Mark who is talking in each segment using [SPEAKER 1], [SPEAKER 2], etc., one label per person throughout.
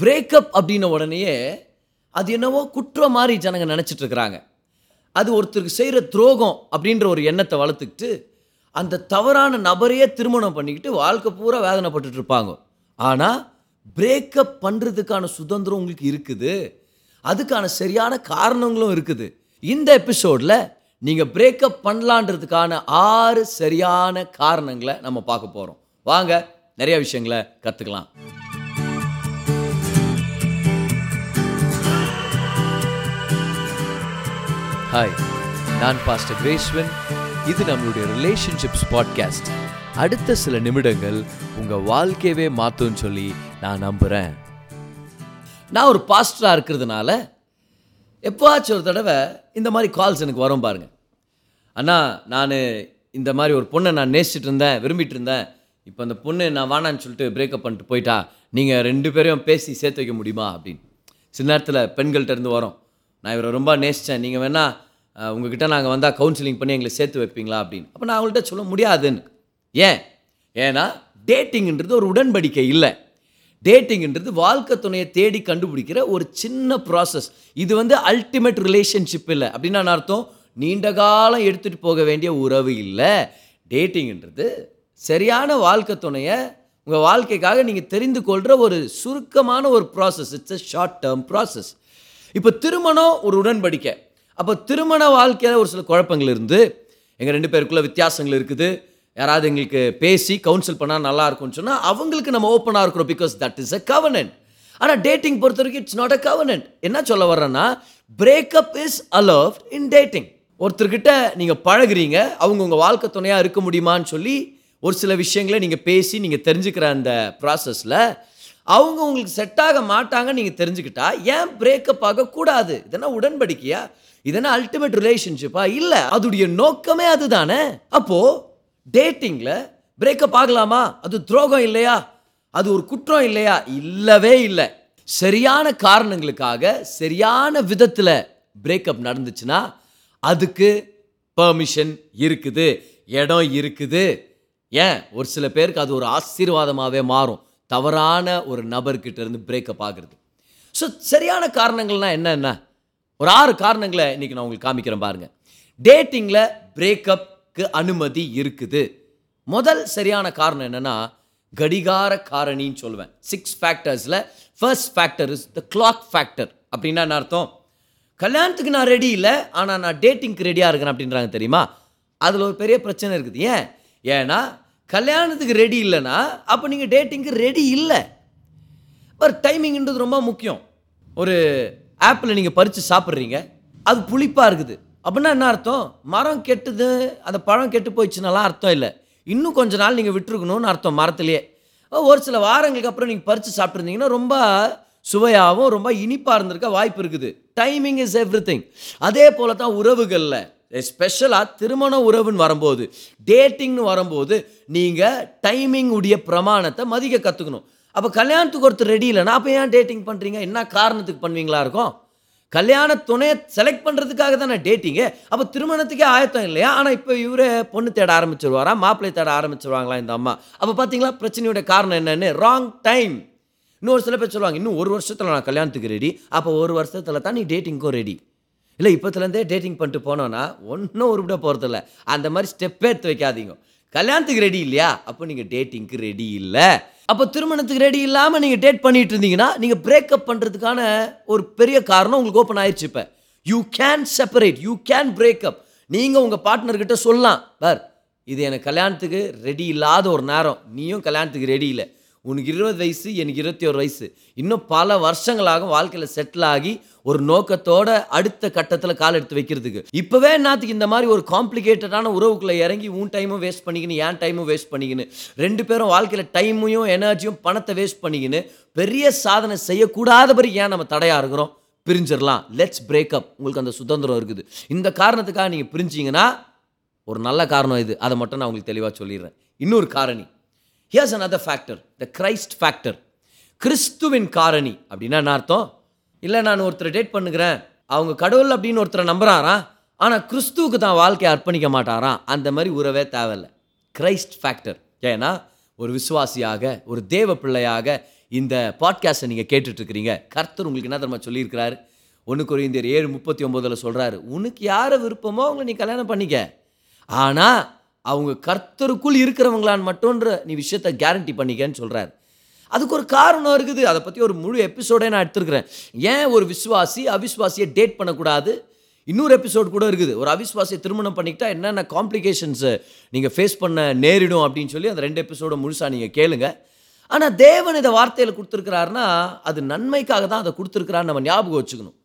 [SPEAKER 1] Breakup அப்படின்ன உடனேயே அது என்னவோ குற்றம் மாதிரி ஜனங்க நினச்சிட்டு இருக்கிறாங்க. அது ஒருத்தருக்கு செய்கிற துரோகம் அப்படின்ற ஒரு எண்ணத்தை வளர்த்துக்கிட்டு அந்த தவறான நபரையே திருமணம் பண்ணிக்கிட்டு வாழ்க்கை பூரா வேதனைப்பட்டுட்டு இருப்பாங்க. ஆனால் பிரேக்கப் பண்ணுறதுக்கான சுதந்திரம் உங்களுக்கு இருக்குது. அதுக்கான சரியான காரணங்களும் இருக்குது. இந்த எபிசோடில் நீங்கள் பிரேக்கப் பண்ணலான்றதுக்கான ஆறு சரியான காரணங்களை நம்ம பார்க்க போகிறோம் வாங்க நிறைய விஷயங்களை கற்றுக்கலாம் ஹாய் நான் பாஸ்டர் கிரேஸ்வன் இது நம்மளுடைய ரிலேஷன்ஷிப்ஸ் பாட்காஸ்ட் அடுத்த சில நிமிடங்கள் உங்கள் வாழ்க்கையவே மாற்றும்னு சொல்லி நான் நம்புகிறேன் நான் ஒரு பாஸ்டராக இருக்கிறதுனால எப்போவாச்சும் ஒரு தடவை இந்த மாதிரி கால்ஸ் எனக்கு வரும் பாருங்க. அண்ணா நான் இந்த மாதிரி ஒரு பொண்ணை நான் நேசிச்சிட்டு இருந்தேன் விரும்பிட்டு இருந்தேன். இப்போ அந்த பொண்ணு நான் வானான்னு சொல்லிட்டு பிரேக்கப் பண்ணிட்டு போயிட்டா நீங்கள் ரெண்டு பேரையும் பேசி சேர்த்து வைக்க முடியுமா அப்படின்னு. சில நேரத்தில் பெண்கள்கிட்ட இருந்து வரும். நான் இவரை ரொம்ப நேசித்தேன் நீங்கள் வேணால் உங்ககிட்ட நாங்கள் வந்தால் கவுன்சிலிங் பண்ணி எங்களை சேர்த்து வைப்பீங்களா அப்படின்னு. அப்போ நான் அவங்கள்ட்ட சொல்ல முடியாதுன்னு. ஏன்? ஏன்னா டேட்டிங்கிறது ஒரு உடன்படிக்கை இல்லை. டேட்டிங்கிறது வாழ்க்கை துணையை தேடி கண்டுபிடிக்கிற ஒரு சின்ன ப்ராசஸ் இது வந்து அல்டிமேட் ரிலேஷன்ஷிப் இல்லை. அப்படின்னா நான் அர்த்தம்? நீண்ட காலம் எடுத்துகிட்டு போக வேண்டிய உறவு இல்லை. டேட்டிங்கிறது சரியான வாழ்க்கை துணையை உங்கள் வாழ்க்கைக்காக நீங்கள் தெரிந்து கொள்கிற ஒரு சுருக்கமான ஒரு process it's a short term process இப்போ திருமணம் ஒரு உடன்படிக்கை. அப்போ திருமண வாழ்க்கையில் ஒரு சில குழப்பங்கள் இருந்து எங்கள் ரெண்டு பேருக்குள்ளே வித்தியாசங்கள் இருக்குது. யாராவது எங்களுக்கு பேசி கவுன்சில் பண்ணால் நல்லா இருக்கும்னு சொன்னால் அவங்களுக்கு நம்ம ஓப்பனாக இருக்கிறோம் because that is a covenant ஆனால் டேட்டிங் பொறுத்த வரைக்கும் இட்ஸ் நாட் அ கவர்னன்ட் என்ன சொல்ல வர்றேன்னா breakup is allow in dating ஒருத்தர்கிட்ட நீங்கள் பழகுறீங்க அவங்க உங்கள் வாழ்க்கை துணையாக இருக்க முடியுமான்னு சொல்லி ஒரு சில விஷயங்களை நீங்கள் பேசி நீங்கள் தெரிஞ்சுக்கிற அந்த ப்ராசஸில் அவங்க உங்களுக்கு செட் ஆக மாட்டாங்க நீங்கள் தெரிஞ்சுக்கிட்டா ஏன் பிரேக்கப் ஆகக்கூடாது? இதெல்லாம் உடன்படிக்கையா? இதெல்லாம் அல்டிமேட் ரிலேஷன்ஷிப்பா இல்லை அதுடைய நோக்கமே அதுதானே? அப்போது டேட்டிங்கில் பிரேக்கப் ஆகலாமா? அது துரோகம் இல்லையா? அது ஒரு குற்றம் இல்லையா? இல்லவே இல்லை. சரியான காரணங்களுக்காக சரியான விதத்தில் பிரேக்கப் நடந்துச்சுன்னா அதுக்கு பர்மிஷன் இருக்குது இடம் இருக்குது. ஏன்? ஒரு சில பேருக்கு அது ஒரு ஆசீர்வாதமாகவே மாறும். தவறான ஒரு நபர்கிட்ட இருந்து பிரேக்கப் ஆகுறது. ஸோ சரியான காரணங்கள்னா என்னென்ன ஒரு ஆறு காரணங்களை இன்றைக்கி நான் உங்களுக்கு காமிக்கிறேன் பாருங்கள் டேட்டிங்கில் பிரேக்கப்க்கு அனுமதி இருக்குது. முதல் சரியான காரணம் என்னென்னா கடிகார காரணின்னு சொல்லுவேன். Six ஃபேக்டர்ஸில் first factor is the clock factor அப்படின்னா என்ன அர்த்தம்? கல்யாணத்துக்கு நான் ரெடி இல்லை ஆனால் நான் டேட்டிங்க்கு ரெடியாக இருக்கிறேன் அப்படின்றாங்க தெரியுமா? அதில் ஒரு பெரிய பிரச்சனை இருக்குது. ஏன்? ஏன்னா கல்யாணத்துக்கு ரெடி இல்லைன்னா அப்போ நீங்கள் டேட்டிங்க்கு ரெடி இல்லை. ஒரு டைமிங்ன்றது ரொம்ப முக்கியம். ஒரு ஆப்பிள் நீங்கள் பறித்து சாப்பிட்றீங்க அது புளிப்பாக இருக்குது. அப்படின்னா என்ன அர்த்தம்? மரம் கெட்டுது அந்த பழம் கெட்டு போயிடுச்சுனாலாம் அர்த்தம் இல்லை. இன்னும் கொஞ்ச நாள் நீங்கள் விட்டுருக்கணும்னு அர்த்தம் மரத்துலேயே. ஒரு சில வாரங்களுக்கு அப்புறம் நீங்கள் பறித்து சாப்பிட்ருந்தீங்கன்னா ரொம்ப சுவையாகவும் ரொம்ப இனிப்பாக இருந்திருக்க வாய்ப்பு இருக்குது. டைமிங் இஸ் எவ்ரி அதே போல தான் உறவுகளில். ஸ்பெஷலாக திருமண உறவுன்னு வரும்போது டேட்டிங்னு வரும்போது நீங்கள் டைமிங் உடைய பிரமாணத்தை மதிக்க கற்றுக்கணும் அப்போ கல்யாணத்துக்கு ஒருத்தர் ரெடி இல்லைன்னா அப்போ ஏன் டேட்டிங் பண்ணுறீங்க என்ன காரணத்துக்கு பண்ணுவீங்களா இருக்கும்? கல்யாண துணையை செலக்ட் பண்ணுறதுக்காக தானே டேட்டிங்கு அப்போ திருமணத்துக்கே ஆயத்தம் இல்லையா? ஆனால் இப்போ இவரே பொண்ணு தேட ஆரம்பிச்சிருவாரா? மாப்பிள்ளை தேட ஆரம்பிச்சிருவாங்களா இந்த அம்மா? அப்போ பார்த்தீங்களா பிரச்சனையோட காரணம் என்னென்னு? ராங் டைம் இன்னொரு சில பேர் சொல்லுவாங்க இன்னும் ஒரு வருஷத்தில் நான் கல்யாணத்துக்கு ரெடி அப்போ ஒரு வருஷத்தில் தான் நீ டேட்டிங்க்கும் ரெடி இல்லை இப்போத்துலேருந்தே டேட்டிங் பண்ணிட்டு போனோன்னா ஒன்றும் உருப்பிட போகிறதில்ல அந்த மாதிரி ஸ்டெப்பே எடுத்து வைக்காதீங்க. கல்யாணத்துக்கு ரெடி இல்லையா? அப்போ நீங்கள் டேட்டிங்க்கு ரெடி இல்லை. அப்போ திருமணத்துக்கு ரெடி இல்லாமல் நீங்கள் டேட் பண்ணிட்டு இருந்தீங்கன்னா நீங்கள் பிரேக்கப் பண்ணுறதுக்கான ஒரு பெரிய காரணம் உங்களுக்கு ஓப்பன் ஆயிடுச்சு இப்போ. You can separate you can breakup நீங்கள் உங்கள் பார்ட்னர்கிட்ட சொல்லலாம். பார் இது எனக்கு கல்யாணத்துக்கு ரெடி இல்லாத ஒரு நேரம். நீயும் கல்யாணத்துக்கு ரெடி இல்லை. உனக்கு இருபது வயசு எனக்கு இருபத்தி ஒரு வயசு. இன்னும் பல வருஷங்களாக வாழ்க்கையில் செட்டில் ஆகி ஒரு நோக்கத்தோட அடுத்த கட்டத்தில் கால் எடுத்து வைக்கிறதுக்கு. இப்போவே என்னத்துக்கு இந்த மாதிரி ஒரு காம்ப்ளிகேட்டடான உறவுக்குள்ளே இறங்கி உன் டைமும் வேஸ்ட் பண்ணிக்கின்னு என் டைமும் வேஸ்ட் பண்ணிக்கின்னு ரெண்டு பேரும் வாழ்க்கையில் டைமையும் எனர்ஜியும் பணத்தை வேஸ்ட் பண்ணிக்கின்னு பெரிய சாதனை செய்யக்கூடாதபடி ஏன் நம்ம தடையாக இருக்கிறோம்? பிரிஞ்சிடலாம். லெட்ஸ் பிரேக்கப் உங்களுக்கு அந்த சுதந்திரம் இருக்குது. இந்த காரணத்துக்காக நீங்கள் பிரிஞ்சிங்கன்னா ஒரு நல்ல காரணம் இது. அதை மட்டும் நான் உங்களுக்கு தெளிவாக சொல்லிடுறேன். இன்னொரு காரணி. Here's another factor the Christ factor கிறிஸ்துவின் காரணி அப்படின்னா என்ன அர்த்தம்? இல்லை நான் ஒருத்தரை டேட் பண்ணுகிறேன். அவங்க கடவுள் அப்படின்னு ஒருத்தரை நம்புறாராம் ஆனால் கிறிஸ்துவுக்கு தான் வாழ்க்கையை அர்ப்பணிக்க மாட்டாராம் அந்த மாதிரி உறவே தேவையில்லை. கிரைஸ்ட் ஃபேக்டர் ஏன்னா ஒரு விசுவாசியாக ஒரு தேவ பிள்ளையாக இந்த பாட்காஸ்ட்டை நீங்கள் கேட்டுட்ருக்கிறீங்க. கர்த்தர் உங்களுக்கு என்ன தெரியுமா சொல்லியிருக்கிறாரு? ஒன்று குறைந்தர் ஏழு முப்பத்தி ஒம்போதில் சொல்கிறாரு உனக்கு யாரை விருப்பமோ அவங்களை நீ கல்யாணம் பண்ணிக்க. ஆனால் அவங்க கர்த்தருக்குள் இருக்கிறவங்களான்னு மட்டும்ன்ற நீ விஷயத்தை கேரண்டி பண்ணிக்கன்னு சொல்கிறாரு அதுக்கு ஒரு காரணம் இருக்குது. அதை பற்றி ஒரு முழு எபிசோடே நான் எடுத்துருக்கிறேன். ஏன் ஒரு விசுவாசி அவிஸ்வாசியை டேட் பண்ணக்கூடாது? இன்னொரு எபிசோட் கூட இருக்குது. ஒரு அவிஸ்வாசியை திருமணம் பண்ணிக்கிட்டா என்னென்ன காம்ப்ளிகேஷன்ஸை நீங்கள் ஃபேஸ் பண்ண நேரிடும் அப்படின்னு சொல்லி அந்த ரெண்டு எபிசோட முழுசாக நீங்கள் கேளுங்க. ஆனால் தேவன் இதை வார்த்தையில் கொடுத்துருக்கிறாருன்னா அது நன்மைக்காக தான் அதை கொடுத்துருக்கிறான்னு நம்ம ஞாபகம் வச்சுக்கணும்.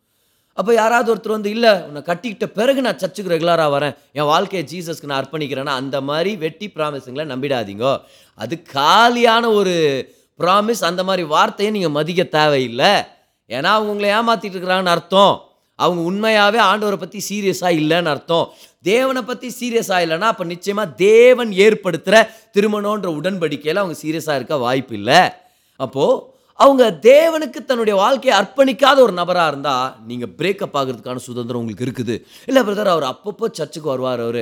[SPEAKER 1] அப்போ யாராவது ஒருத்தர் வந்து இல்லை உன்னை கட்டிக்கிட்ட பிறகு நான் சர்ச்சுக்கு ரெகுலராக வரேன். என் வாழ்க்கையை ஜீசஸ்க்கு நான் அர்ப்பணிக்கிறேன்னா அந்த மாதிரி வெட்டி ப்ராமிஸுங்களை நம்பிடாதீங்கோ. அது காலியான ஒரு ப்ராமிஸ் அந்த மாதிரி வார்த்தையை நீங்கள் மதிக்க தேவையில்லை. ஏன்னா அவங்க உங்களை ஏமாற்றிட்டு இருக்கிறாங்கன்னு அர்த்தம். அவங்க உண்மையாகவே ஆண்டவரை பற்றி சீரியஸாக இல்லைன்னு அர்த்தம். தேவனை பற்றி சீரியஸாக இல்லைன்னா அப்போ நிச்சயமாக தேவன் ஏற்படுத்துகிற திருமணன்ற உடன்படிக்கையில் அவங்க சீரியஸாக இருக்க வாய்ப்பு இல்லை. அப்போது அவங்க தேவனுக்கு தன்னுடைய வாழ்க்கையை அர்ப்பணிக்காத ஒரு நபராக இருந்தால் நீங்கள் பிரேக்கப் ஆகிறதுக்கான சுதந்திரம் உங்களுக்கு இருக்குது. இல்லை பிரதர் அவர் அப்பப்போ சர்ச்சுக்கு வருவார் அவர்.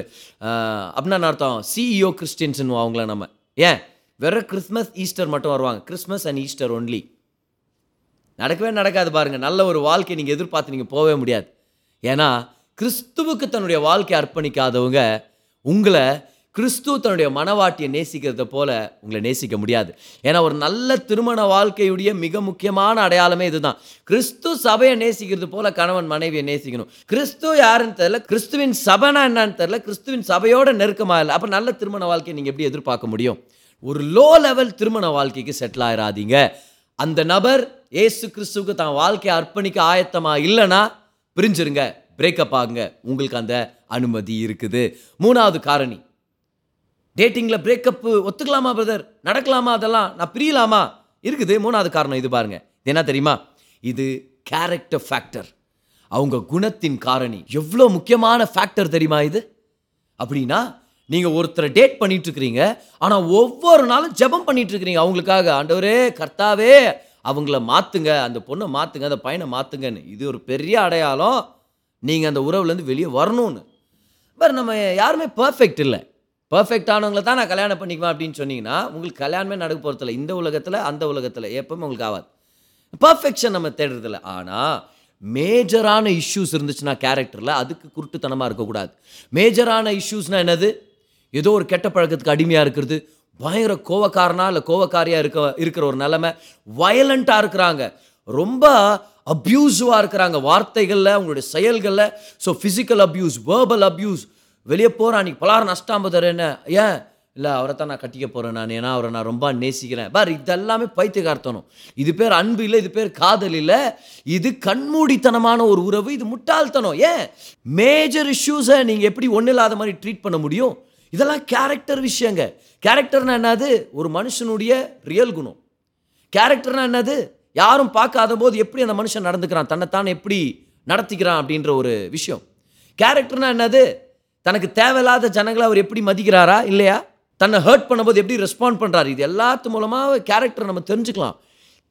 [SPEAKER 1] அப்படின்னா அர்த்தம் சிஇஓ கிறிஸ்டின்ஸ்னு அவங்கள நம்ம. ஏன்? வெறும் கிறிஸ்மஸ் ஈஸ்டர் மட்டும் வருவாங்க. கிறிஸ்மஸ் அண்ட் ஈஸ்டர் ஒன்லி நடக்கவே நடக்காது பாருங்கள் நல்ல ஒரு வாழ்க்கை நீங்கள் எதிர்பார்த்து நீங்கள் போகவே முடியாது. ஏன்னா கிறிஸ்துவுக்கு தன்னுடைய வாழ்க்கையை அர்ப்பணிக்காதவங்க உங்களை கிறிஸ்துவ தன்னுடைய மனவாட்டியை நேசிக்கிறத போல உங்களை நேசிக்க முடியாது. ஏன்னா ஒரு நல்ல திருமண வாழ்க்கையுடைய மிக முக்கியமான அடையாளமே இதுதான். கிறிஸ்து சபையை நேசிக்கிறது போல கணவன் மனைவியை நேசிக்கணும். கிறிஸ்து யாருன்னு தெரியல கிறிஸ்துவின் சபைனா என்னன்னு தெரியல கிறிஸ்துவின் சபையோட நெருக்கமாக இல்லை. அப்போ நல்ல திருமண வாழ்க்கையை நீங்கள் எப்படி எதிர்பார்க்க முடியும்? ஒரு லோ லெவல் திருமண வாழ்க்கைக்கு செட்டில் ஆயிடாதீங்க அந்த நபர் ஏசு கிறிஸ்துவுக்கு தான் வாழ்க்கையை அர்ப்பணிக்க ஆயத்தமாக இல்லைன்னா பிரிஞ்சிருங்க பிரேக்கப் ஆகுங்க. உங்களுக்கு அந்த அனுமதி இருக்குது. மூணாவது காரணி டேட்டிங்கில் பிரேக்கப்பு ஒத்துக்கலாமா பிரதர் நடக்கலாமா அதெல்லாம் நான் பிரியலாமா? இருக்குது. மூணாவது காரணம் இது பாருங்கள் இது என்ன தெரியுமா? இது கேரக்டர் ஃபேக்டர் அவங்க குணத்தின் காரணி. எவ்வளோ முக்கியமான ஃபேக்டர் தெரியுமா இது? அப்படின்னா நீங்கள் ஒருத்தரை டேட் பண்ணிட்டு இருக்கிறீங்க ஆனால் ஒவ்வொரு நாளும் ஜெபம் பண்ணிட்டு இருக்கிறீங்க அவங்களுக்காக ஆண்டவரே கர்த்தாவே அவங்கள மாற்றுங்க அந்த பொண்ணை மாற்றுங்க அந்த பையனை மாற்றுங்கன்னு இது ஒரு பெரிய அடையாளம். நீங்கள் அந்த உறவுலேருந்து வெளியே வரணும்னு. பட் நம்ம யாருமே பர்ஃபெக்ட் இல்லை. பர்ஃபெக்ட் ஆனவங்களை தான் நான் கல்யாணம் பண்ணிக்குவேன் அப்படின்னு சொன்னீங்கன்னா உங்களுக்கு கல்யாணமே நடக்க போகிறதில்ல இந்த உலகத்தில் அந்த உலகத்தில் எப்பவுமே உங்களுக்கு ஆகாது. பர்ஃபெக்ஷன் நம்ம தேடுறதில்ல. ஆனால் மேஜரான இஷ்யூஸ் இருந்துச்சுன்னா கேரக்டரில் அதுக்கு குருட்டுத்தனமாக இருக்கக்கூடாது. மேஜரான இஷ்யூஸ்னால் என்னது? ஏதோ ஒரு கெட்ட பழக்கத்துக்கு அடிமையாக இருக்கிறது. பயங்கர கோவக்காரனா இல்லை கோவக்காரியாக இருக்க இருக்கிற ஒரு நிலமை. வயலண்ட்டாக இருக்கிறாங்க. ரொம்ப அப்யூஸிவாக இருக்கிறாங்க. வார்த்தைகளில் அவங்களுடைய செயல்களில். So physical abuse verbal abuse வெளியே போகிறான் அன்றைக்கி பலாரம் நஷ்டாம்பதர் என்ன? ஏன்? இல்லை அவரை தான் நான் கட்டிக்க போகிறேன் நான். ஏன்னா அவரை நான் ரொம்ப நேசிக்கிறேன். பார் இதெல்லாமே பைத்தியகார்த்தனும். இது பேர் அன்பு இல்லை இது பேர் காதல் இல்லை. இது கண்மூடித்தனமான ஒரு உறவு இது முட்டாள்தனம். ஏன்? மேஜர் இஷ்யூஸை நீங்கள் எப்படி ஒன்றும் இல்லாத மாதிரி ட்ரீட் பண்ண முடியும்? இதெல்லாம் கேரக்டர் விஷயங்க. கேரக்டர்னா என்னது? ஒரு மனுஷனுடைய ரியல் குணம். கேரக்டர்னா என்னது? யாரும் பார்க்காத போது எப்படி அந்த மனுஷன் நடந்துக்கிறான்? தன்னைத்தான் எப்படி நடத்திக்கிறான் அப்படின்ற ஒரு விஷயம். கேரக்டர்னா என்னது? தனக்கு தேவையில்லாத ஜனங்களை அவர் எப்படி மதிக்கிறாரா இல்லையா? தன்னை ஹர்ட் பண்ணும்போது எப்படி ரெஸ்பாண்ட் பண்ணுறாரு இது எல்லாத்து மூலமாக கேரக்டர் நம்ம தெரிஞ்சுக்கலாம்.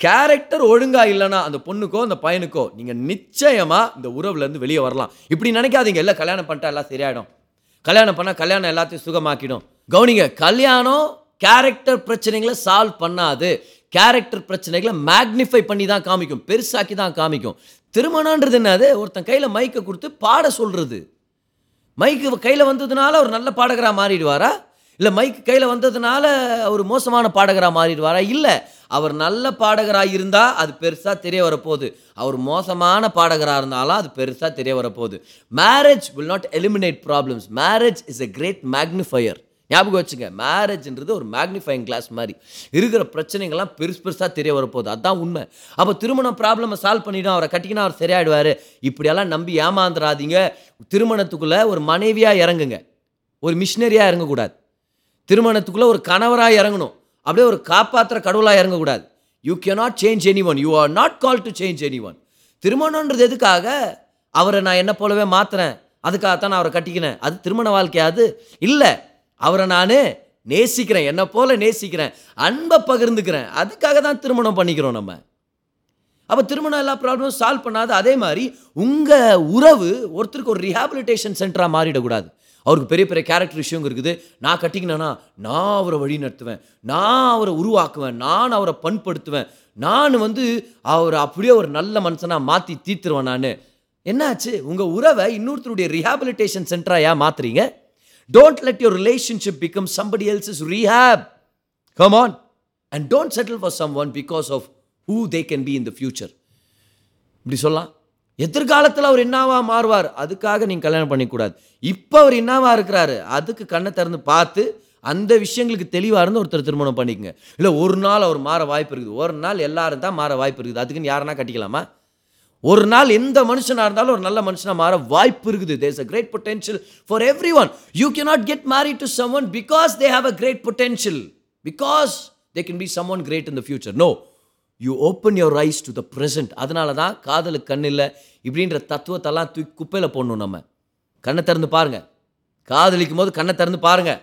[SPEAKER 1] கேரக்டர் ஒழுங்காக இல்லைன்னா அந்த பொண்ணுக்கோ அந்த பையனுக்கோ நீங்கள் நிச்சயமாக இந்த உறவுலேருந்து வெளியே வரலாம். இப்படி நினைக்காதீங்க. இல்லை கல்யாணம் பண்ணிட்டா எல்லாம் சரியாயிடும். கல்யாணம் பண்ணால் கல்யாணம் எல்லாத்தையும் சுகமாக்கிடும். கவுனிங்க கல்யாணம் கேரக்டர் பிரச்சனைகளை சால்வ் பண்ணாது. கேரக்டர் பிரச்சனைகளை மேக்னிஃபை பண்ணி தான் காமிக்கும். பெருசாக்கி தான் காமிக்கும். திருமணன்றது என்னது? ஒருத்தன் கையில் மைக்கை கொடுத்து பாட சொல்கிறது மைக்கு கையில் வந்ததுனால அவர் நல்ல பாடகராக மாறிடுவாரா? இல்லை மைக்கு கையில் வந்ததுனால அவர் மோசமான பாடகராக மாறிடுவாரா? இல்லை. அவர் நல்ல பாடகராக இருந்தால் அது பெருசாக தெரிய வரப்போகுது. அவர் மோசமான பாடகராக இருந்தாலும் அது பெருசாக தெரிய வரப்போகுது. Marriage will not eliminate problems marriage is a great magnifier ஞாபகம் வச்சுங்க மேரேஜ்ன்றது ஒரு மேக்னிஃபைங் கிளாஸ் மாதிரி. இருக்கிற பிரச்சனைகள்லாம் பெருசு பெருசாக தெரிய வரப்போகுது. அதுதான் உண்மை. அப்போ திருமணம் ப்ராப்ளமை சால்வ் பண்ணிவிடும் அவரை கட்டிக்கினா அவர் சரியாயிடுவார். இப்படியெல்லாம் நம்பி ஏமாந்துடாதீங்க திருமணத்துக்குள்ளே ஒரு மனைவியாக இறங்குங்க. ஒரு மிஷினரியாக இறங்கக்கூடாது. திருமணத்துக்குள்ளே ஒரு கணவராக இறங்கணும். அப்படியே ஒரு காப்பாற்றுற கடவுளாக இறங்கக்கூடாது. You can not change anyone you are not call to change anyone திருமணன்றது எதுக்காக? அவரை நான் என்ன போலவே மாத்துறேன். அதுக்காகத்தான் நான் அவரை கட்டிக்கினேன். அது திருமண வாழ்க்கையாது இல்லை. அவரை நான் நேசிக்கிறேன் என்னை போல நேசிக்கிறேன் அன்பை பகிர்ந்துக்கிறேன். அதுக்காக தான் திருமணம் பண்ணிக்கிறோம் நம்ம. அப்போ திருமணம் எல்லா ப்ராப்ளமும் சால்வ் பண்ணாது அதே மாதிரி உங்கள் உறவு ஒருத்தருக்கு ஒரு ரிஹாபிலிட்டேஷன் சென்டராக மாறிடக்கூடாது.
[SPEAKER 2] அவருக்கு பெரிய பெரிய கேரக்டர் விஷயம் இருக்குது. நான் கட்டிக்கினேன்னா நான் அவரை வழி நடத்துவேன். நான் அவரை உருவாக்குவேன். நான் அவரை பண்படுத்துவேன். நான் வந்து அவரை அப்படியே ஒரு நல்ல மனுஷனாக மாற்றி தீர்த்துருவேன் நான். என்னாச்சு? உங்கள் உறவை இன்னொருத்தருடைய ரிஹாபிலிட்டேஷன் சென்டராக ஏன் மாற்றுறீங்க don't let your relationship become somebody else rehab come on and don't settle for someone because of who they can be in the future இப்படி சொல்லலாம். எதிர்காலத்தில் அவர் என்னவா மாறுவார்? அதுக்காக நீங்கள் கல்யாணம் பண்ணிக்கூடாது. இப்போ அவர் என்னவா இருக்கிறாரு? அதுக்கு கண்ணை திறந்து பார்த்து அந்த விஷயங்களுக்கு தெளிவாக இருந்து ஒருத்தர் திருமணம் பண்ணிக்கங்க. இல்லை ஒரு நாள் அவர் மாற வாய்ப்பு இருக்குது. ஒரு நாள் எல்லாரும் தான் மாற வாய்ப்பு இருக்குது. அதுக்குன்னு யாருன்னா கட்டிக்கலாமா? ஒரு நாள் எந்த மனுஷனாக இருந்தாலும் ஒரு நல்ல மனுஷனாக மாற வாய்ப்பு இருக்குது. There's a great potential for everyone you cannot get marry to someone because they have a great potential because they can be someone great in the future no you open your eyes to the present அதனால தான் காதலுக்கு கண் இல்லை. இப்படின்ற தத்துவத்தெல்லாம் தூக்கி குப்பையில் போடணும் நம்ம. கண்ணை திறந்து பாருங்கள் காதலிக்கும் போது கண்ணை திறந்து பாருங்கள்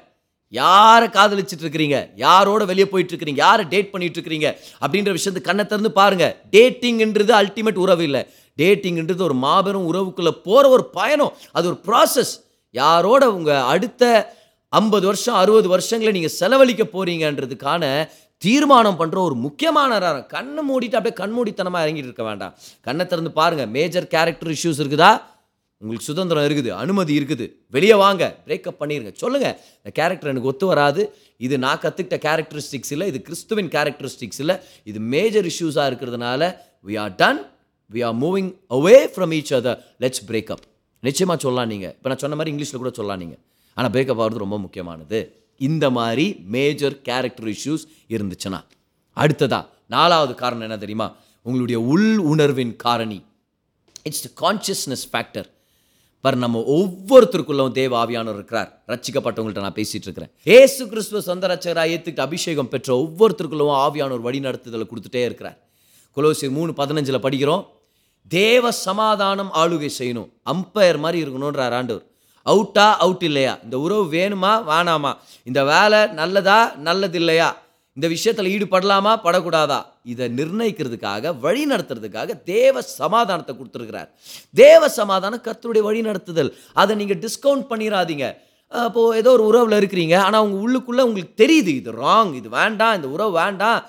[SPEAKER 2] யாரை காதலிச்சிட்டு இருக்கிறீங்க யாரோட வெளியே போயிட்டு இருக்கிறீங்க யாரை டேட் பண்ணிட்டு இருக்கிறீங்க அப்படின்ற விஷயத்தை கண்ணை திறந்து பாருங்க. டேட்டிங்ன்றது அல்டிமேட் உறவு இல்லை. டேட்டிங்ன்றது ஒரு மாபெரும் உறவுக்குள்ளே போகிற ஒரு பயணம். அது ஒரு ப்ராசஸ் யாரோட உங்கள் அடுத்த ஐம்பது வருஷம் அறுபது வருஷங்களை நீங்கள் செலவழிக்க போகிறீங்கன்றதுக்கான தீர்மானம் பண்ணுற ஒரு முக்கியமான நேரம். கண்ணை மூடிட்டு அப்படியே கண்மூடித்தனமாக இறங்கிட்டு இருக்க வேண்டாம். கண்ணை திறந்து பாருங்கள் மேஜர் கேரக்டர் இஷ்யூஸ் இருக்குதா? உங்களுக்கு சுதந்திரம் இருக்குது அனுமதி இருக்குது. வெளியே வாங்க பிரேக்கப் பண்ணிடுங்க சொல்லுங்கள் இந்த கேரக்டர் எனக்கு ஒத்து வராது. இது நான் கற்றுக்கிட்ட கேரக்டரிஸ்டிக்ஸ் இல்லை இது கிறிஸ்துவின் கேரக்டரிஸ்டிக்ஸ் இல்லை. இது மேஜர் இஷ்யூஸாக இருக்கிறதுனால we are done we are moving away from each other let's break up நிச்சயமாக சொல்லலாம் நீங்கள் இப்போ நான் சொன்ன மாதிரி இங்கிலீஷில் கூட சொல்லலாம் நீங்கள் ஆனால் பிரேக்கப் ஆகிறது ரொம்ப முக்கியமானது. இந்த மாதிரி மேஜர் கேரக்டர் இஷ்யூஸ் இருந்துச்சுன்னா அடுத்ததா நாலாவது காரணம் என்ன தெரியுமா? உங்களுடைய உள் உணர்வின் காரணி. It's the consciousness factor but நம்ம ஒவ்வொருத்தருக்குள்ளவும் தேவ ஆவியானவர் இருக்கிறார். ரச்சிக்கப்பட்டவங்கள்ட்ட நான் பேசிட்டு இருக்கிறேன் ஏசு கிறிஸ்துவ சொந்த ரட்சகராக ஏற்றுக்கிட்டு அபிஷேகம் பெற்ற ஒவ்வொருத்தருக்குள்ளவும் ஆவியானவர் வழி நடத்துதலை கொடுத்துட்டே இருக்கிறார். குலோசி மூணு பதினஞ்சில் படிக்கிறோம். தேவ சமாதானம் ஆளுகை செய்யணும். அம்பையர் மாதிரி இருக்கணுன்றார் ஆண்டவர். அவுட்டா அவுட் இல்லையா? இந்த உறவு வேணுமா? வேணாமா? இந்த வேலை நல்லதா? நல்லது இல்லையா? இந்த விஷயத்தில் ஈடுபடலாமா? படக்கூடாதா? இதை நிர்ணயிக்கிறதுக்காக வழி நடத்துறதுக்காக தேவ சமாதானத்தை கொடுத்துருக்கிறார். தேவ சமாதானம் கர்த்தருடைய வழி நடத்துதல். அதை நீங்கள் டிஸ்கவுண்ட் பண்ணிடாதீங்க அப்போது ஏதோ ஒரு உறவில் இருக்கிறீங்க. ஆனால் உங்கள் உள்ளுக்குள்ளே உங்களுக்கு தெரியுது இது ராங் இது வேண்டாம் இந்த உறவு வேண்டாம்.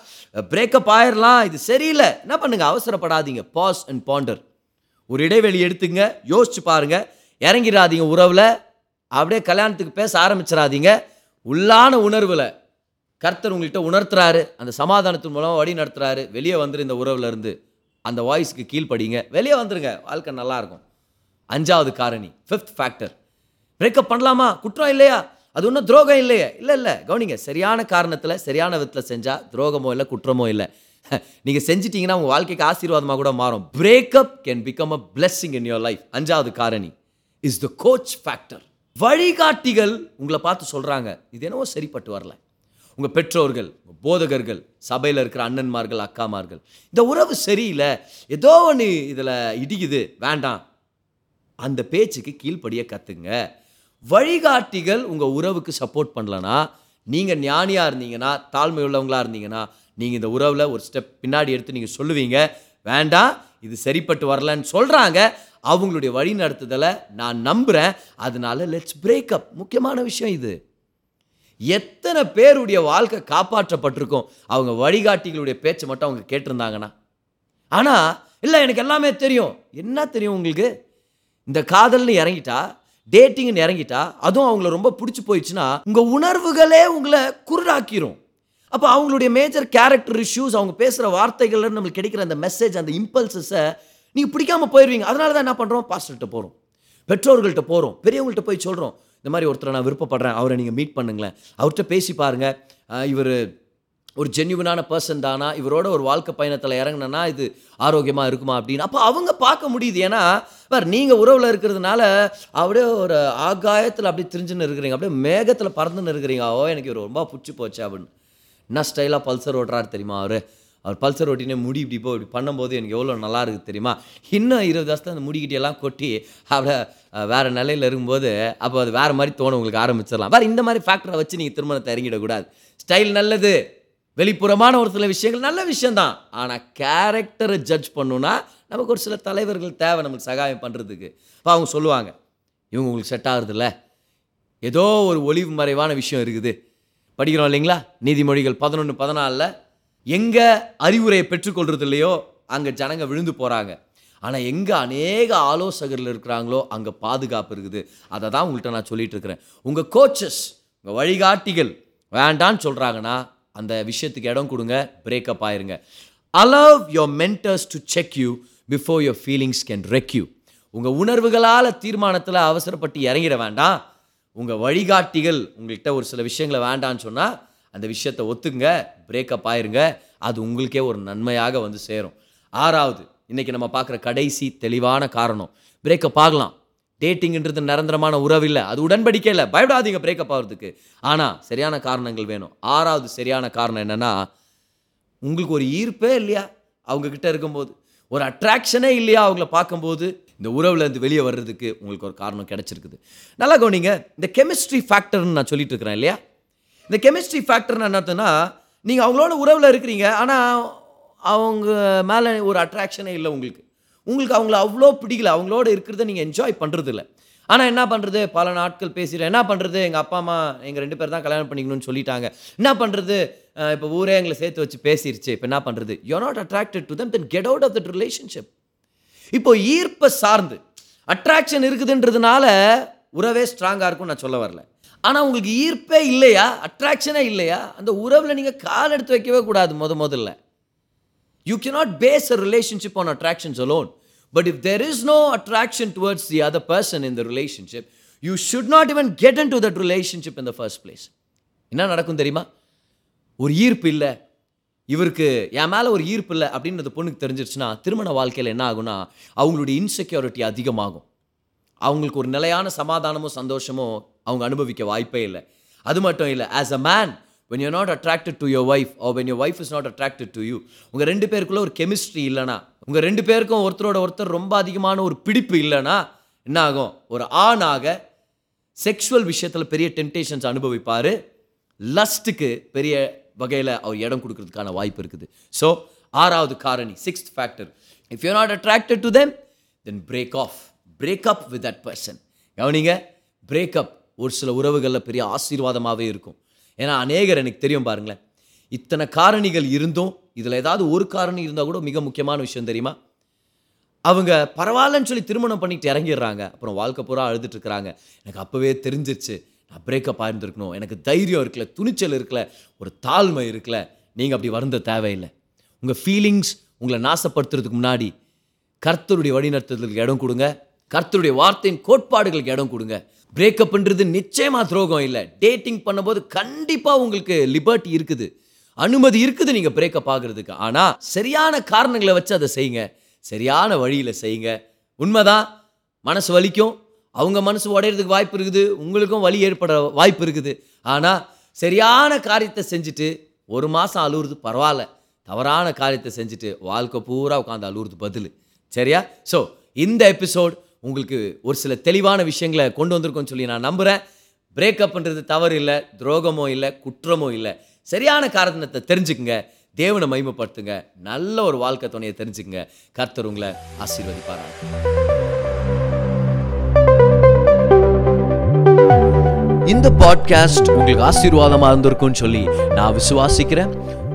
[SPEAKER 2] பிரேக்கப் ஆயிடலாம் இது சரியில்லை. என்ன பண்ணுங்கள் அவசரப்படாதீங்க. பாஸ் அண்ட் பாண்டர் ஒரு இடைவெளி எடுத்துங்க. யோசிச்சு பாருங்கள் இறங்கிடாதீங்க உறவில். அப்படியே கல்யாணத்துக்கு பேச ஆரம்பிச்சிடாதீங்க உள்ளான உணர்வில். கர்த்தர் உங்கள்கிட்ட உணர்த்துறாரு. அந்த சமாதானத்தின் மூலமாக வழி நடத்துகிறாரு வெளியே வந்துரு இந்த உறவுலேருந்து அந்த வாய்ஸ்க்கு கீழ்ப்படிங்க. வெளியே வந்துருங்க. வாழ்க்கை நல்லாயிருக்கும் அஞ்சாவது காரணி. ஃபிஃப்த் ஃபேக்டர் பிரேக்கப் பண்ணலாமா? குற்றம் இல்லையா? அது ஒன்றும் துரோகம் இல்லையே? இல்லை இல்லை. கவனிங்க. சரியான காரணத்தில் சரியான விதத்தில் செஞ்சால் துரோகமோ இல்லை குற்றமோ இல்லை. நீங்கள் செஞ்சிட்டிங்கன்னா உங்கள் வாழ்க்கைக்கு ஆசீர்வாதமாக கூட மாறும். Breakup can become a blessing in your life அஞ்சாவது காரணி. இஸ் த கோச் ஃபேக்டர் வழிகாட்டிகள் உங்களை பார்த்து சொல்கிறாங்க இது என்னவோ சரிப்பட்டு வரல. உங்கள் பெற்றோர்கள் போதகர்கள் சபையில் இருக்கிற அண்ணன்மார்கள் அக்காமார்கள் இந்த உறவு சரியில்லை ஏதோ ஒன்று இதில் இடிக்குது வேண்டாம். அந்த பேச்சுக்கு கீழ்ப்படிய கற்றுங்க வழிகாட்டிகள் உங்கள் உறவுக்கு சப்போர்ட் பண்ணலன்னா நீங்கள் ஞானியாக இருந்தீங்கன்னா தாழ்மை உள்ளவங்களாக இருந்தீங்கன்னா நீங்கள் இந்த உறவில் ஒரு ஸ்டெப் பின்னாடி எடுத்து நீங்கள் சொல்லுவீங்க வேண்டாம் இது சரிப்பட்டு வரலன்னு சொல்கிறாங்க அவங்களுடைய வழி நடத்துதலை நான் நம்புகிறேன் அதனால லெட்ஸ் பிரேக்கப் முக்கியமான விஷயம் இது. எத்தனை பேருடைய வாழ்க்கை காப்பாற்றப்பட்டிருக்கும்? அவங்க வழிகாட்டிகளுடைய பேச்சை மட்டும் அவங்க கேட்டிருந்தாங்கன்னா. ஆனால் இல்லை எனக்கு எல்லாமே தெரியும். என்ன தெரியும் உங்களுக்கு? இந்த காதல்னு இறங்கிட்டா டேட்டிங்னு இறங்கிட்டா அதுவும் அவங்கள ரொம்ப பிடிச்சி போயிடுச்சுன்னா உங்கள் உணர்வுகளே உங்களை குருடாக்கிரும். அப்போ அவங்களுடைய மேஜர் கேரக்டர் இஷ்யூஸ் அவங்க பேசுகிற வார்த்தைகள்ல நம்மளுக்கு கிடைக்கிற அந்த மெசேஜ் அந்த இம்பல்சஸை நீங்கள் பிடிக்காம போயிடுவீங்க அதனால தான் என்ன பண்ணுறோம் பாஸ்டர்கிட்ட போகிறோம் பெற்றோர்கள்ட்ட போகிறோம் பெரியவங்கள்ட்ட போய் சொல்கிறோம் இந்த மாதிரி ஒருத்தரை நான் விருப்பப்படுறேன். அவரை நீங்கள் மீட் பண்ணுங்களேன். அவர்கிட்ட பேசி பாருங்கள் இவர் ஒரு ஜென்யூனான பர்சன் தானா? இவரோட ஒரு வாழ்க்கை பயணத்தில் இறங்குனேன்னா இது ஆரோக்கியமாக இருக்குமா அப்படின்னு. அப்போ அவங்க பார்க்க முடியுது. ஏன்னா வேறு நீங்கள் உறவில் இருக்கிறதுனால அப்படியே ஒரு ஆகாயத்தில் அப்படியே திரிஞ்சுன்னு இருக்கிறீங்க. அப்படியே மேகத்தில் பறந்துன்னு இருக்கிறீங்க. ஓ எனக்கு இவர் ரொம்ப பிடிச்சி போச்சு அப்படின்னு. என்ன ஸ்டைலாக பல்சர் ஓடுறாரு தெரியுமா அவர்? அவர் பல்சர் ஓட்டினே முடி இப்படி போ இப்படி பண்ணும்போது எனக்கு எவ்வளோ நல்லா இருக்குது தெரியுமா? இன்னும் இருபது வருஷத்தை அந்த முடிக்கிட்டெல்லாம் கொட்டி அப்படியே வேறு நிலையில் இருக்கும்போது அப்போ அது வேறு மாதிரி தோணும் உங்களுக்கு ஆரம்பிச்சிடலாம். வேறு இந்த மாதிரி ஃபேக்டரை வச்சு நீங்கள் திருமணத்தை இறங்கிடக்கூடாது. ஸ்டைல் நல்லது. வெளிப்புறமான ஒரு சில விஷயங்கள் நல்ல விஷயம்தான். ஆனால் கேரக்டரை ஜட்ஜ் பண்ணுன்னா நமக்கு ஒரு சில தலைவர்கள் தேவை நமக்கு சகாயம் பண்ணுறதுக்கு இப்போ அவங்க சொல்லுவாங்க இவங்க உங்களுக்கு செட் ஆகுறதில்ல. ஏதோ ஒரு ஒளிவு மறைவான விஷயம் இருக்குது. படிக்கிறோம் இல்லைங்களா? நீதிமொழிகள் பதினொன்று பதினாலில் எங்கே அறிவுரையை பெற்றுக்கொள்றது இல்லையோ அங்கே ஜனங்க விழுந்து போகிறாங்க ஆனால் எங்கே அநேக ஆலோசகர்கள் இருக்கிறாங்களோ அங்கே பாதுகாப்பு இருக்குது. அதை தான் உங்கள்கிட்ட நான் சொல்லிகிட்டு இருக்கிறேன். உங்கள் கோச்சஸ் உங்கள் வழிகாட்டிகள் வேண்டான்னு சொல்கிறாங்கன்னா அந்த விஷயத்துக்கு இடம் கொடுங்க பிரேக்கப் ஆயிருங்க. Allow your mentors to check you before your feelings can wreck you உங்கள் உணர்வுகளால் தீர்மானத்தில் அவசரப்பட்டு இறங்கிட வேண்டாம். உங்கள் வழிகாட்டிகள் உங்கள்கிட்ட ஒரு சில விஷயங்களை வேண்டான்னு சொன்னால் அந்த விஷயத்தை ஒத்துங்க பிரேக்கப் ஆயிருங்க. அது உங்களுக்கே ஒரு நன்மையாக வந்து சேரும். ஆறாவது இன்றைக்கி நம்ம பார்க்குற கடைசி தெளிவான காரணம் பிரேக்கப் ஆகலாம். டேட்டிங்ன்றது நிரந்தரமான உறவு இல்லை. அது உடன்படிக்கை இல்லை. பயப்படாதீங்க பிரேக்கப் ஆகிறதுக்கு. ஆனால் சரியான காரணங்கள் வேணும். ஆறாவது சரியான காரணம் என்னென்னா உங்களுக்கு ஒரு ஈர்ப்பே இல்லையா? அவங்கக்கிட்ட இருக்கும்போது. ஒரு அட்ராக்ஷனே இல்லையா அவங்கள பார்க்கும்போது? இந்த உறவுல இருந்து வெளியே வர்றதுக்கு உங்களுக்கு ஒரு காரணம் கிடைச்சிருக்குது. நல்லா கவனிங்க இந்த கெமிஸ்ட்ரி ஃபேக்டர்னு நான் சொல்லிட்டு இருக்கிறேன் இல்லையா? இந்த கெமிஸ்ட்ரி ஃபேக்டர்னு என்னத்துனா நீங்கள் அவங்களோட உறவில் இருக்கிறீங்க ஆனால் அவங்க மேலே ஒரு அட்ராக்ஷனே இல்லை உங்களுக்கு. உங்களுக்கு அவங்கள அவ்வளோ பிடிக்கல. அவங்களோட இருக்கிறத நீங்கள் என்ஜாய் பண்ணுறதில்ல ஆனால் என்ன பண்ணுறது பல நாட்கள் பேசிடுறேன் என்ன பண்ணுறது எங்கள் அப்பா அம்மா எங்கள் ரெண்டு பேர் தான் கல்யாணம் பண்ணிக்கணும்னு சொல்லிட்டாங்க. என்ன பண்ணுறது இப்போ ஊரே எங்களை சேர்த்து வச்சு பேசிருச்சு. இப்போ என்ன பண்ணுறது you not attracted to them then get out of that relationship இப்போ ஈர்ப்பை சார்ந்து அட்ராக்ஷன் இருக்குதுன்றதுனால உறவே ஸ்ட்ராங்காக இருக்கும்னு நான் சொல்ல வரல. ஆனால் உங்களுக்கு ஈர்ப்பே இல்லையா? அட்ராக்ஷனே இல்லையா? அந்த உறவில் நீங்கள் கால் எடுத்து வைக்கவே கூடாது முத முதல்ல. You cannot base a relationship on attractions alone. But if there is no attraction towards the other person இந்த relationship you should not even get into that relationship in the first என்ன நடக்கும் தெரியுமா? ஒரு ஈர்ப்பு இல்லை. இவருக்கு என் மேலே ஒரு ஈர்ப்பு இல்லை அப்படின்றது பொண்ணுக்கு தெரிஞ்சிருச்சுன்னா திருமண வாழ்க்கையில் என்ன ஆகும்னா அவங்களுடைய இன்செக்யூரிட்டி அதிகமாகும். அவங்களுக்கு ஒரு நிலையான சமாதானமோ சந்தோஷமோ அவங்க அனுபவிக்க வாய்ப்பே இல்லை. அது மட்டும் இல்லை as a man when you not attracted to your wife or when your wife is not attracted to you உங்கள் ரெண்டு பேருக்குள்ள ஒரு கெமிஸ்ட்ரி இல்லைனா உங்கள் ரெண்டு பேருக்கும் ஒருத்தரோட ஒருத்தர் ரொம்ப அதிகமான ஒரு பிடிப்பு இல்லைன்னா என்ன ஆகும் ஒரு ஆணாக செக்ஷுவல் விஷயத்தில் பெரிய டெம்டேஷன்ஸ் அனுபவிப்பார். லஸ்ட்டுக்கு பெரிய வகையில் அவர் இடம் கொடுக்கறதுக்கான வாய்ப்பு இருக்குது. ஸோ ஆறாவது காரணி sixth factor if you not attracted to them then break off break up with that person கவனிங்க பிரேக்கப் ஒரு சில உறவுகளில் பெரிய ஆசீர்வாதமாகவே இருக்கும். ஏன்னா அநேகர் எனக்கு தெரியும் பாருங்களேன். இத்தனை காரணிகள் இருந்தும் இதில் ஏதாவது ஒரு காரணி இருந்தால் கூட மிக முக்கியமான விஷயம் தெரியுமா? அவங்க பரவாயில்லன்னு சொல்லி திருமணம் பண்ணிட்டு இறங்கிடுறாங்க. அப்புறம் வாழ்க்கை பூரா அழுதுட்டுருக்குறாங்க எனக்கு அப்போவே தெரிஞ்சிருச்சு. நான் பிரேக்கப் ஆயிருந்துருக்கணும். எனக்கு தைரியம் இருக்கல துணிச்சல் இருக்கல ஒரு தாழ்மை இருக்கல. நீங்கள் அப்படி வருந்த தேவையில்லை. உங்கள் ஃபீலிங்ஸ் உங்களை நாசப்படுத்துறதுக்கு முன்னாடி கர்த்தருடைய வழிநடத்துறதுக்கு இடம் கொடுங்க. கர்த்தருடைய வார்த்தையின் கோட்பாடுகளுக்கு இடம் கொடுங்க. பிரேக்கப்ன்றது நிச்சயமாக துரோகம் இல்லை. டேட்டிங் பண்ணும்போது கண்டிப்பாக உங்களுக்கு லிபர்ட்டி இருக்குது. அனுமதி இருக்குது நீங்கள் பிரேக்கப் ஆகுறதுக்கு. ஆனால் சரியான காரணங்களை வச்சு அதை செய்யுங்க. சரியான வழியில் செய்யுங்க. உண்மைதான். மனசு வலிக்கும். அவங்க மனசு உடையிறதுக்கு வாய்ப்பு இருக்குது. உங்களுக்கும் வலி ஏற்பட வாய்ப்பு இருக்குது. ஆனால் சரியான காரியத்தை செஞ்சுட்டு ஒரு மாதம் அழுகுறது பரவாயில்ல. தவறான காரியத்தை செஞ்சுட்டு வாழ்க்கை பூரா உட்காந்து அழுகுறது பதில். சரியா? ஸோ இந்த எபிசோட் உங்களுக்கு ஒரு சில தெளிவான விஷயங்களை கொண்டு வந்திருக்கோன்னு சொல்லி நான் நம்புகிறேன் பிரேக்கப்ன்றது தவறு இல்லை துரோகமோ இல்லை குற்றமோ இல்லை. சரியான காரணத்தை தெரிஞ்சுக்குங்க. தேவனை மகிமைப்படுத்துங்க. நல்ல ஒரு வாழ்க்கை துணையை தெரிஞ்சுக்குங்க. கர்த்தர் உங்களை ஆசீர்வதிப்பாராங்க
[SPEAKER 1] இந்த பாட்காஸ்ட் உங்களுக்கு ஆசீர்வாதமாக இருந்திருக்கும்னு சொல்லி நான் விசுவாசிக்கிறேன்.